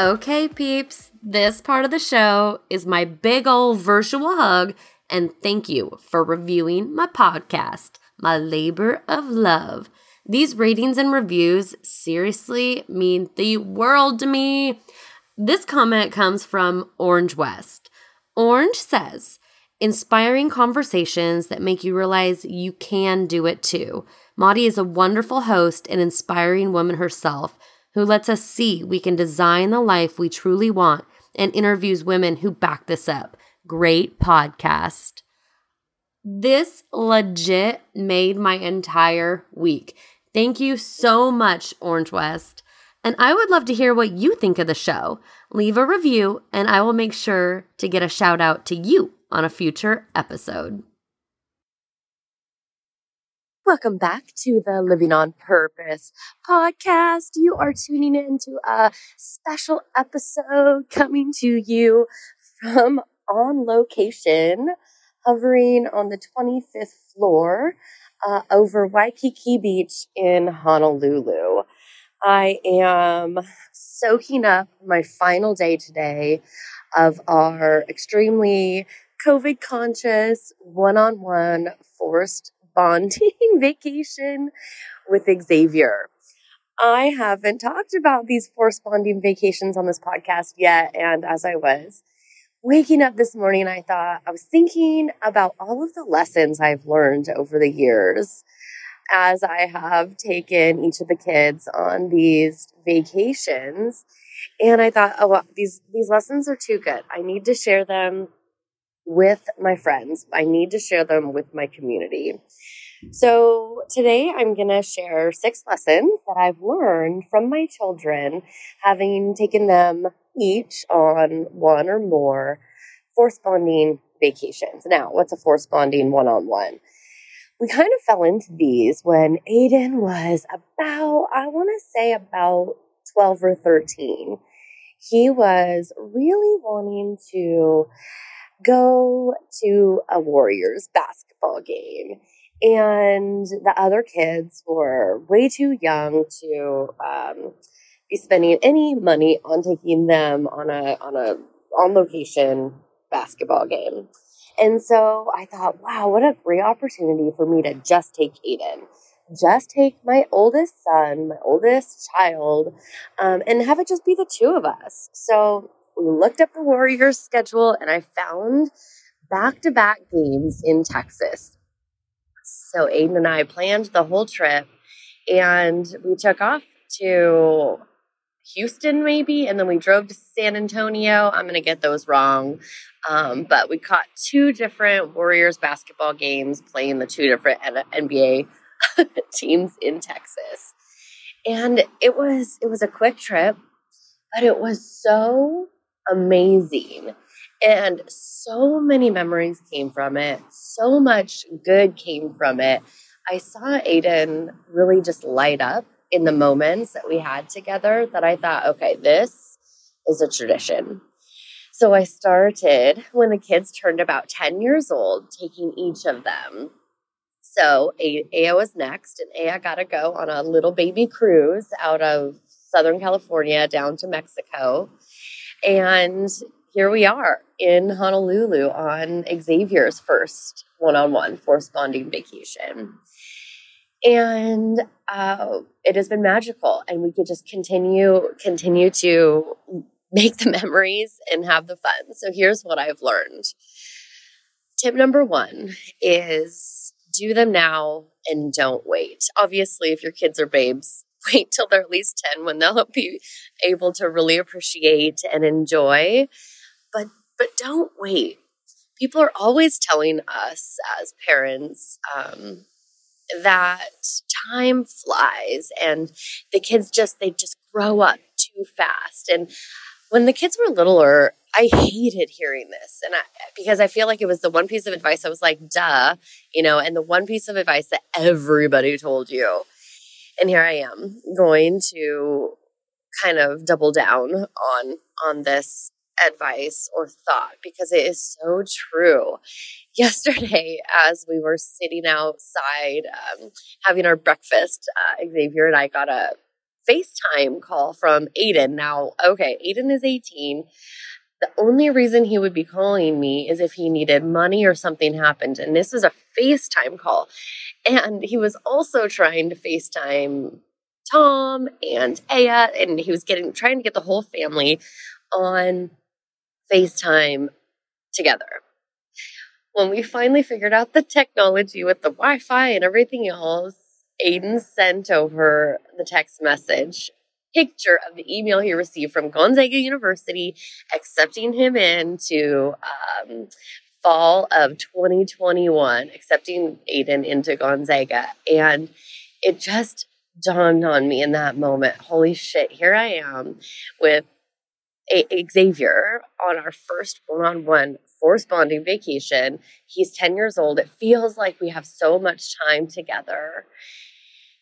Okay, peeps, this part of the show is my big old virtual hug, and thank you for reviewing my podcast, My Labor of Love. These ratings and reviews seriously mean the world to me. This comment comes from Orange West. Orange says, inspiring conversations that make you realize you can do it too. Mari is a wonderful host and inspiring woman herself who lets us see we can design the life we truly want and interviews women who back this up. Great podcast. This legit made my entire week. Thank you so much, Orange West. And I would love to hear what you think of the show. Leave a review, and I will make sure to get a shout out to you on a future episode. Welcome back to the Living on Purpose podcast. You are tuning in to a special episode coming to you from on location, hovering on the 25th floor uh, over Waikiki Beach in Honolulu. I am soaking up my final day today of our extremely COVID conscious one on one forced bonding vacation with Xavier. I haven't talked about these forced bonding vacations on this podcast yet. And as I was waking up this morning, I thought I was thinking about all of the lessons I've learned over the years as I have taken each of the kids on these vacations. And I thought, oh, these, these lessons are too good. I need to share them with my friends. I need to share them with my community. So today I'm going to share six lessons that I've learned from my children, having taken them each on one or more force bonding vacations. Now, what's a force bonding one on one? We kind of fell into these when Aiden was about, I want to say about 12 or 13. He was really wanting to go to a Warriors basketball game. And the other kids were way too young to um, be spending any money on taking them on a on a on location basketball game. And so I thought, wow, what a great opportunity for me to just take Aiden, just take my oldest son, my oldest child, um, and have it just be the two of us. So we looked up the Warriors schedule and I found back to back games in Texas. So Aiden and I planned the whole trip and we took off to Houston, maybe, and then we drove to San Antonio. I'm going to get those wrong. Um, but we caught two different Warriors basketball games playing the two different NBA teams in Texas. And it was it was a quick trip, but it was so amazing. And so many memories came from it. So much good came from it. I saw Aiden really just light up in the moments that we had together that I thought, okay, this is a tradition. So I started when the kids turned about 10 years old, taking each of them. So Aya was next, and Aya got to go on a little baby cruise out of Southern California down to Mexico. And here we are in Honolulu on Xavier's first one on one force bonding vacation. And uh, it has been magical, and we could just continue continue to make the memories and have the fun. So here's what I've learned. Tip number one is do them now and don't wait. Obviously, if your kids are babes, wait till they're at least 10 when they'll be able to really appreciate and enjoy. But but don't wait. People are always telling us as parents um, that time flies and the kids just they just grow up too fast. And when the kids were littler, I hated hearing this. And I, because I feel like it was the one piece of advice I was like, duh, you know, and the one piece of advice that everybody told you. And here I am going to kind of double down on on this advice or thought because it is so true. Yesterday, as we were sitting outside um, having our breakfast, uh, Xavier and I got a FaceTime call from Aiden. Now, okay, Aiden is 18. The only reason he would be calling me is if he needed money or something happened. And this was a FaceTime call. And he was also trying to FaceTime Tom and Aya, and he was getting trying to get the whole family on FaceTime together. When we finally figured out the technology with the Wi Fi and everything else, Aiden sent over the text message picture of the email he received from Gonzaga University accepting him into um, fall of 2021, accepting Aiden into Gonzaga. And it just dawned on me in that moment holy shit, here I am with a- Xavier on our first one on one forced bonding vacation. He's 10 years old. It feels like we have so much time together.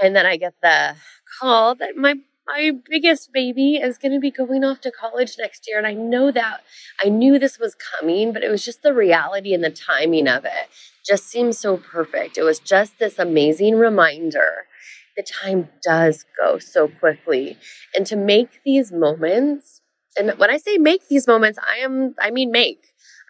And then I get the call that my my biggest baby is going to be going off to college next year and I know that I knew this was coming but it was just the reality and the timing of it just seemed so perfect. It was just this amazing reminder the time does go so quickly and to make these moments and when I say make these moments I am I mean make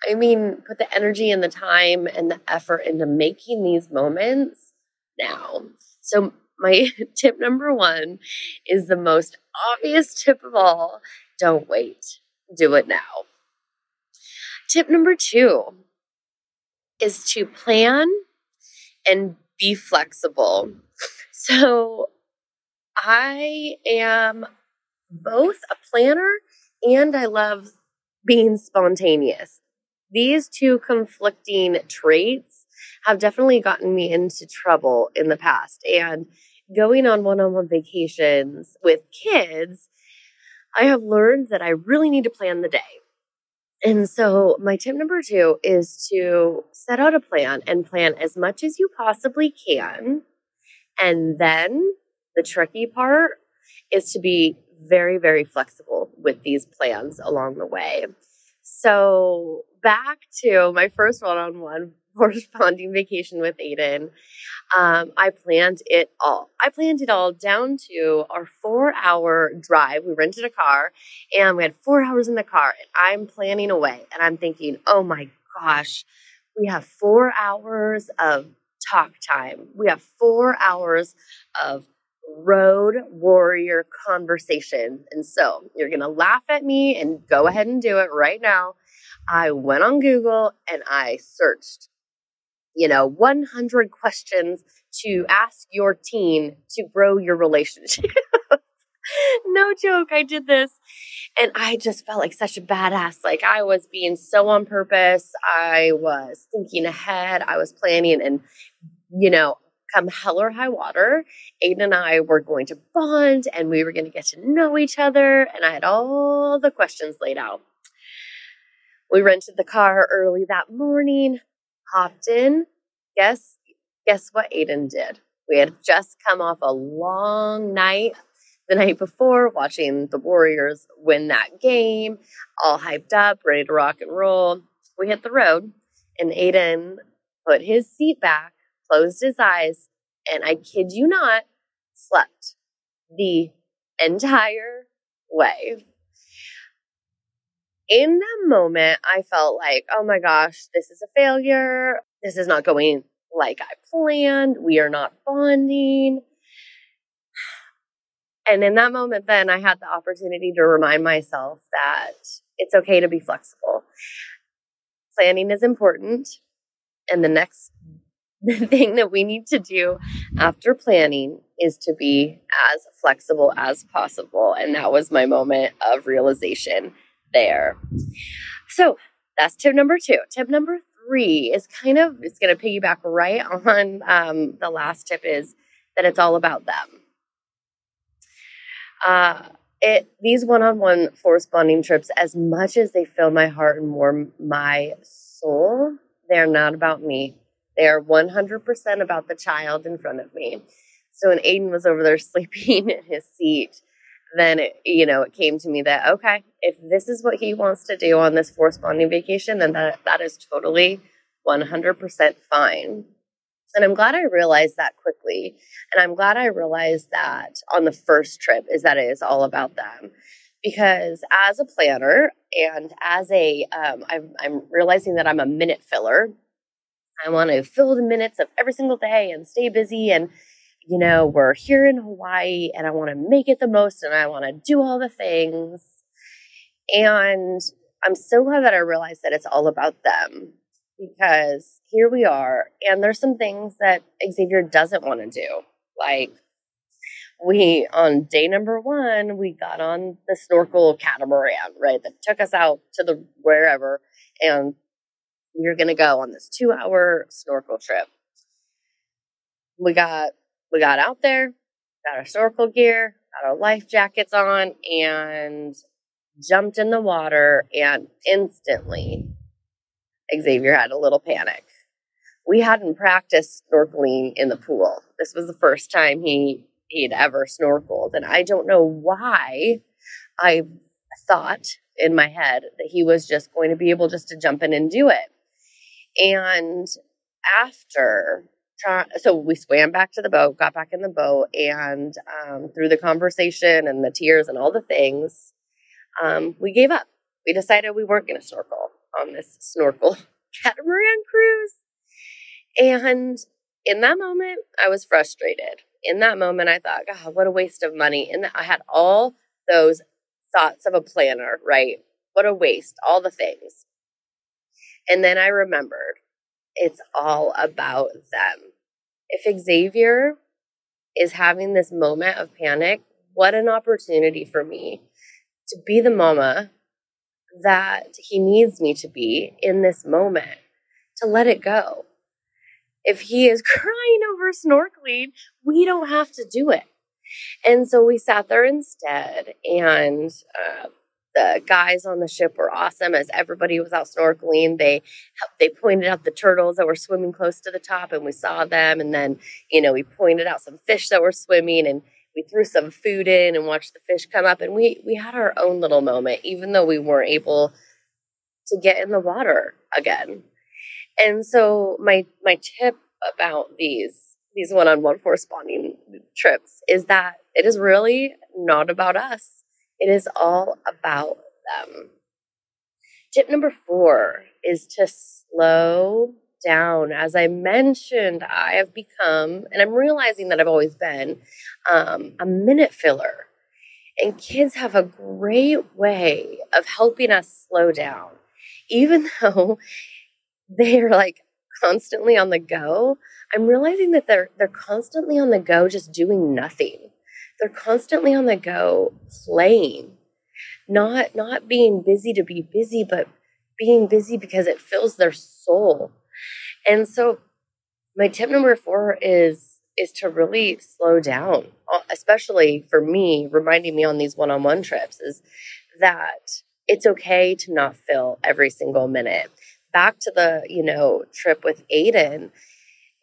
I mean put the energy and the time and the effort into making these moments now. So my tip number one is the most obvious tip of all don't wait, do it now. Tip number two is to plan and be flexible. So I am both a planner and I love being spontaneous. These two conflicting traits have definitely gotten me into trouble in the past. And going on one on one vacations with kids, I have learned that I really need to plan the day. And so, my tip number two is to set out a plan and plan as much as you possibly can. And then the tricky part is to be very, very flexible with these plans along the way. So, back to my first one on one corresponding vacation with Aiden, um, I planned it all. I planned it all down to our four hour drive. We rented a car and we had four hours in the car, and I'm planning away. And I'm thinking, oh my gosh, we have four hours of talk time. We have four hours of road warrior conversation. And so you're going to laugh at me and go ahead and do it right now. I went on Google and I searched you know, 100 questions to ask your teen to grow your relationship. no joke, I did this. And I just felt like such a badass. Like I was being so on purpose. I was thinking ahead. I was planning and, you know, come hell or high water, Aiden and I were going to bond and we were going to get to know each other. And I had all the questions laid out. We rented the car early that morning, hopped in. Guess guess what Aiden did? We had just come off a long night the night before watching the Warriors win that game, all hyped up, ready to rock and roll. We hit the road and Aiden put his seat back, closed his eyes, and I kid you not, slept the entire way in that moment, I felt like, oh my gosh, this is a failure. This is not going like I planned. We are not bonding. And in that moment, then I had the opportunity to remind myself that it's okay to be flexible. Planning is important. And the next thing that we need to do after planning is to be as flexible as possible. And that was my moment of realization there. So that's tip number two. Tip number three is kind of, it's going to piggyback right on um, the last tip is that it's all about them. Uh, it these one-on-one force bonding trips, as much as they fill my heart and warm my soul, they're not about me. They are 100% about the child in front of me. So when Aiden was over there sleeping in his seat, then it, you know, it came to me that okay, if this is what he wants to do on this force bonding vacation, then that that is totally 100% fine. And I'm glad I realized that quickly. And I'm glad I realized that on the first trip is that it is all about them. Because as a planner and as a, um, I'm, I'm realizing that I'm a minute filler. I want to fill the minutes of every single day and stay busy. And, you know, we're here in Hawaii and I want to make it the most and I want to do all the things. And I'm so glad that I realized that it's all about them because here we are, and there's some things that Xavier doesn't want to do. Like, we, on day number one, we got on the snorkel catamaran, right? That took us out to the wherever, and we were going to go on this two hour snorkel trip. We got, we got out there, got our snorkel gear, got our life jackets on, and jumped in the water, and instantly Xavier had a little panic. We hadn't practiced snorkeling in the pool. This was the first time he he'd ever snorkeled, and I don't know why I thought in my head that he was just going to be able just to jump in and do it. And after so we swam back to the boat, got back in the boat, and um, through the conversation and the tears and all the things, um, we gave up. We decided we weren't going to snorkel on this snorkel catamaran cruise. And in that moment, I was frustrated. In that moment, I thought, God, what a waste of money. And I had all those thoughts of a planner, right? What a waste, all the things. And then I remembered it's all about them. If Xavier is having this moment of panic, what an opportunity for me to be the mama that he needs me to be in this moment, to let it go. If he is crying over snorkeling, we don't have to do it. And so we sat there instead, and uh, the guys on the ship were awesome. As everybody was out snorkeling, they they pointed out the turtles that were swimming close to the top, and we saw them. And then, you know, we pointed out some fish that were swimming, and we threw some food in and watched the fish come up and we we had our own little moment even though we weren't able to get in the water again and so my my tip about these these one-on-one corresponding trips is that it is really not about us it is all about them tip number four is to slow down. As I mentioned, I have become, and I'm realizing that I've always been, um, a minute filler. And kids have a great way of helping us slow down. Even though they're like constantly on the go, I'm realizing that they're they're constantly on the go just doing nothing. They're constantly on the go playing. Not not being busy to be busy, but being busy because it fills their soul and so my tip number four is is to really slow down, uh, especially for me, reminding me on these one-on-one trips is that it's okay to not fill every single minute. Back to the, you know, trip with Aiden,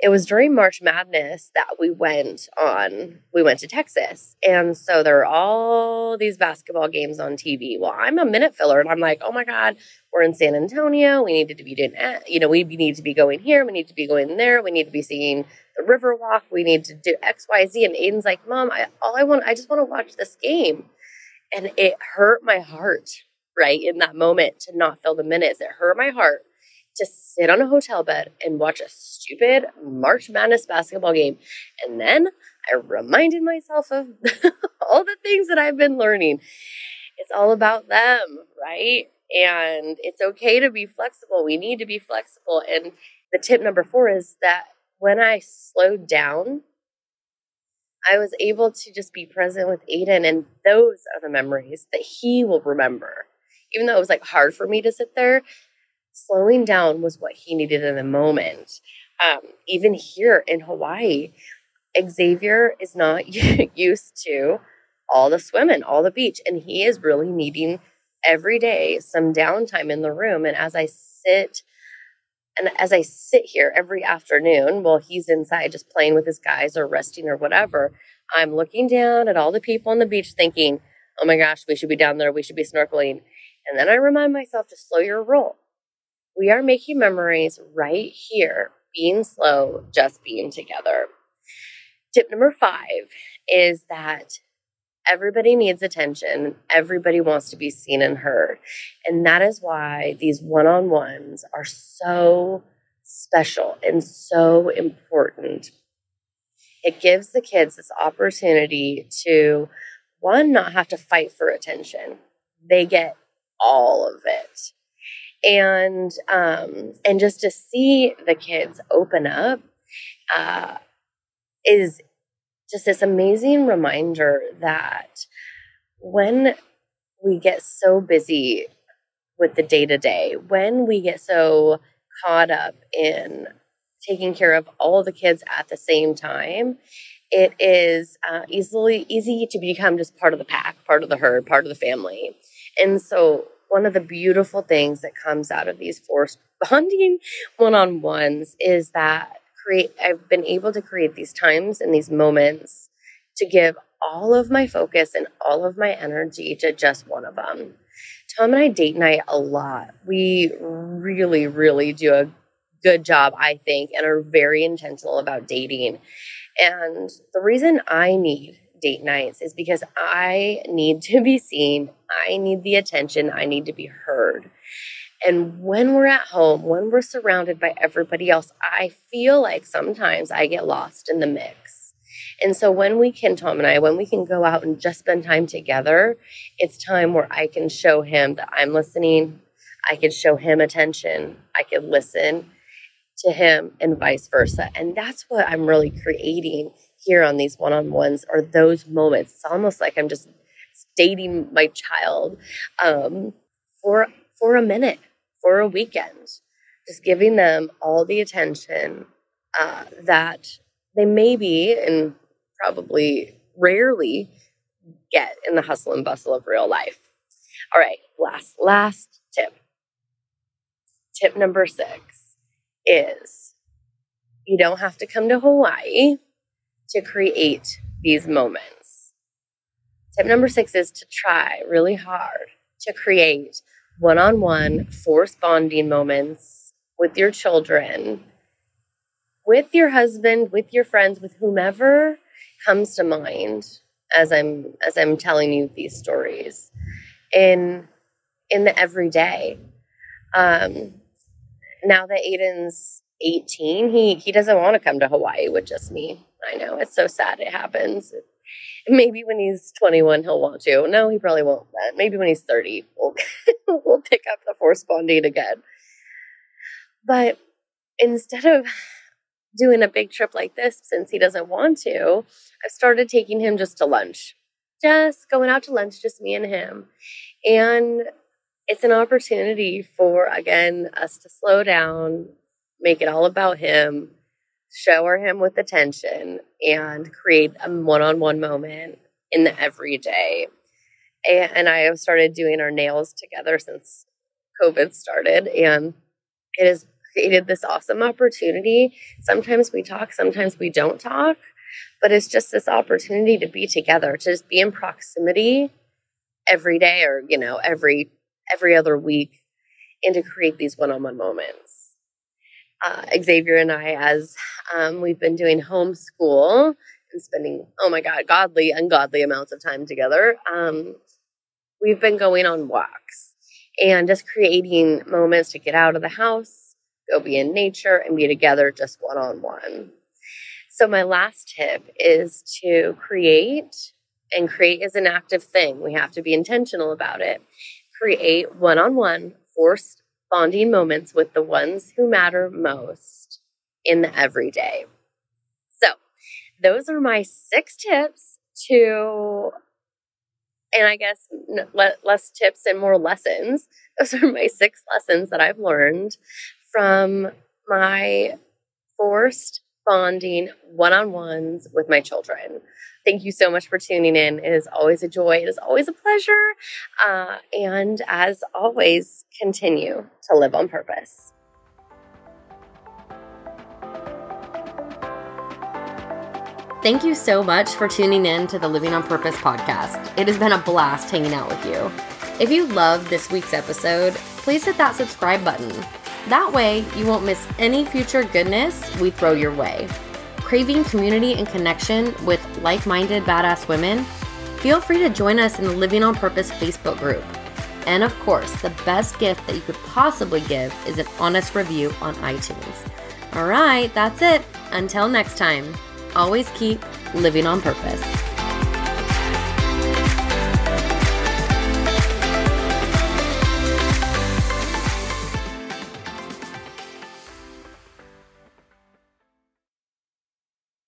it was during March Madness that we went on, we went to Texas. And so there are all these basketball games on TV. Well, I'm a minute filler and I'm like, oh my God, we're in San Antonio. We need to be doing, you know, we need to be going here. We need to be going there. We need to be seeing the river walk. We need to do X, Y, Z. And Aiden's like, mom, I, all I want, I just want to watch this game. And it hurt my heart, right? In that moment to not fill the minutes. It hurt my heart to sit on a hotel bed and watch a stupid March Madness basketball game. And then I reminded myself of all the things that I've been learning. It's all about them, right? And it's okay to be flexible. We need to be flexible. And the tip number four is that when I slowed down, I was able to just be present with Aiden. And those are the memories that he will remember. Even though it was like hard for me to sit there, slowing down was what he needed in the moment. Um, even here in Hawaii, Xavier is not used to all the swimming, all the beach, and he is really needing every day some downtime in the room. And as I sit and as I sit here every afternoon while he's inside just playing with his guys or resting or whatever, I'm looking down at all the people on the beach thinking, oh my gosh, we should be down there, we should be snorkeling. And then I remind myself to slow your roll. We are making memories right here, being slow, just being together. Tip number five is that everybody needs attention. Everybody wants to be seen and heard. And that is why these one on ones are so special and so important. It gives the kids this opportunity to, one, not have to fight for attention, they get all of it. And um, and just to see the kids open up uh, is just this amazing reminder that when we get so busy with the day to day, when we get so caught up in taking care of all the kids at the same time, it is uh, easily easy to become just part of the pack, part of the herd, part of the family. And so, one of the beautiful things that comes out of these forced bonding one on ones is that create I've been able to create these times and these moments to give all of my focus and all of my energy to just one of them. Tom and I date night a lot. We really, really do a good job, I think, and are very intentional about dating. And the reason I need date nights is because I need to be seen, I need the attention, I need to be heard. And when we're at home, when we're surrounded by everybody else, I feel like sometimes I get lost in the mix. And so when we can, Tom and I, when we can go out and just spend time together, it's time where I can show him that I'm listening. I can show him attention. I can listen to him and vice versa. And that's what I'm really creating here on these one on ones are those moments. It's almost like I'm just dating my child um, for for a minute for a weekend, just giving them all the attention uh, that they maybe and probably rarely get in the hustle and bustle of real life. All right, last last tip. Tip number 6 is you don't have to come to Hawaii to create these moments. Tip number 6 is to try really hard to create one on one force bonding moments with your children, with your husband, with your friends, with whomever comes to mind as I'm as I'm telling you these stories in in the everyday. Um, now that Aiden's 18, he he doesn't want to come to Hawaii with just me. I know it's so sad it happens. Maybe when he's 21, he'll want to. No, he probably won't. But Maybe when he's 30, we'll, we'll pick up the force bonding again. But instead of doing a big trip like this, since he doesn't want to, I've started taking him just to lunch. Just going out to lunch, just me and him. And it's an opportunity for, again, us to slow down, make it all about him, shower him with attention and create a one-on-one moment in the everyday. And I have started doing our nails together since COVID started, and it has created this awesome opportunity. Sometimes we talk, sometimes we don't talk, but it's just this opportunity to be together, to just be in proximity every day or, you know, every every other week and to create these one-on-one moments uh, Xavier and I, as um, we've been doing homeschool and spending, oh my God, godly, ungodly amounts of time together, um, we've been going on walks and just creating moments to get out of the house, go be in nature, and be together just one on one. So, my last tip is to create, and create is an active thing. We have to be intentional about it. Create one on one forced bonding moments with the ones who matter most in the everyday. So, those are my six tips to and I guess less tips and more lessons. Those are my six lessons that I've learned from my forced bonding one on ones with my children. Thank you so much for tuning in. It is always a joy. It is always a pleasure. Uh, and as always, continue to live on purpose. Thank you so much for tuning in to the Living on Purpose podcast. It has been a blast hanging out with you. If you loved this week's episode, please hit that subscribe button. That way, you won't miss any future goodness we throw your way. Craving community and connection with like minded badass women? Feel free to join us in the Living on Purpose Facebook group. And of course, the best gift that you could possibly give is an honest review on iTunes. All right, that's it. Until next time always keep living on purpose.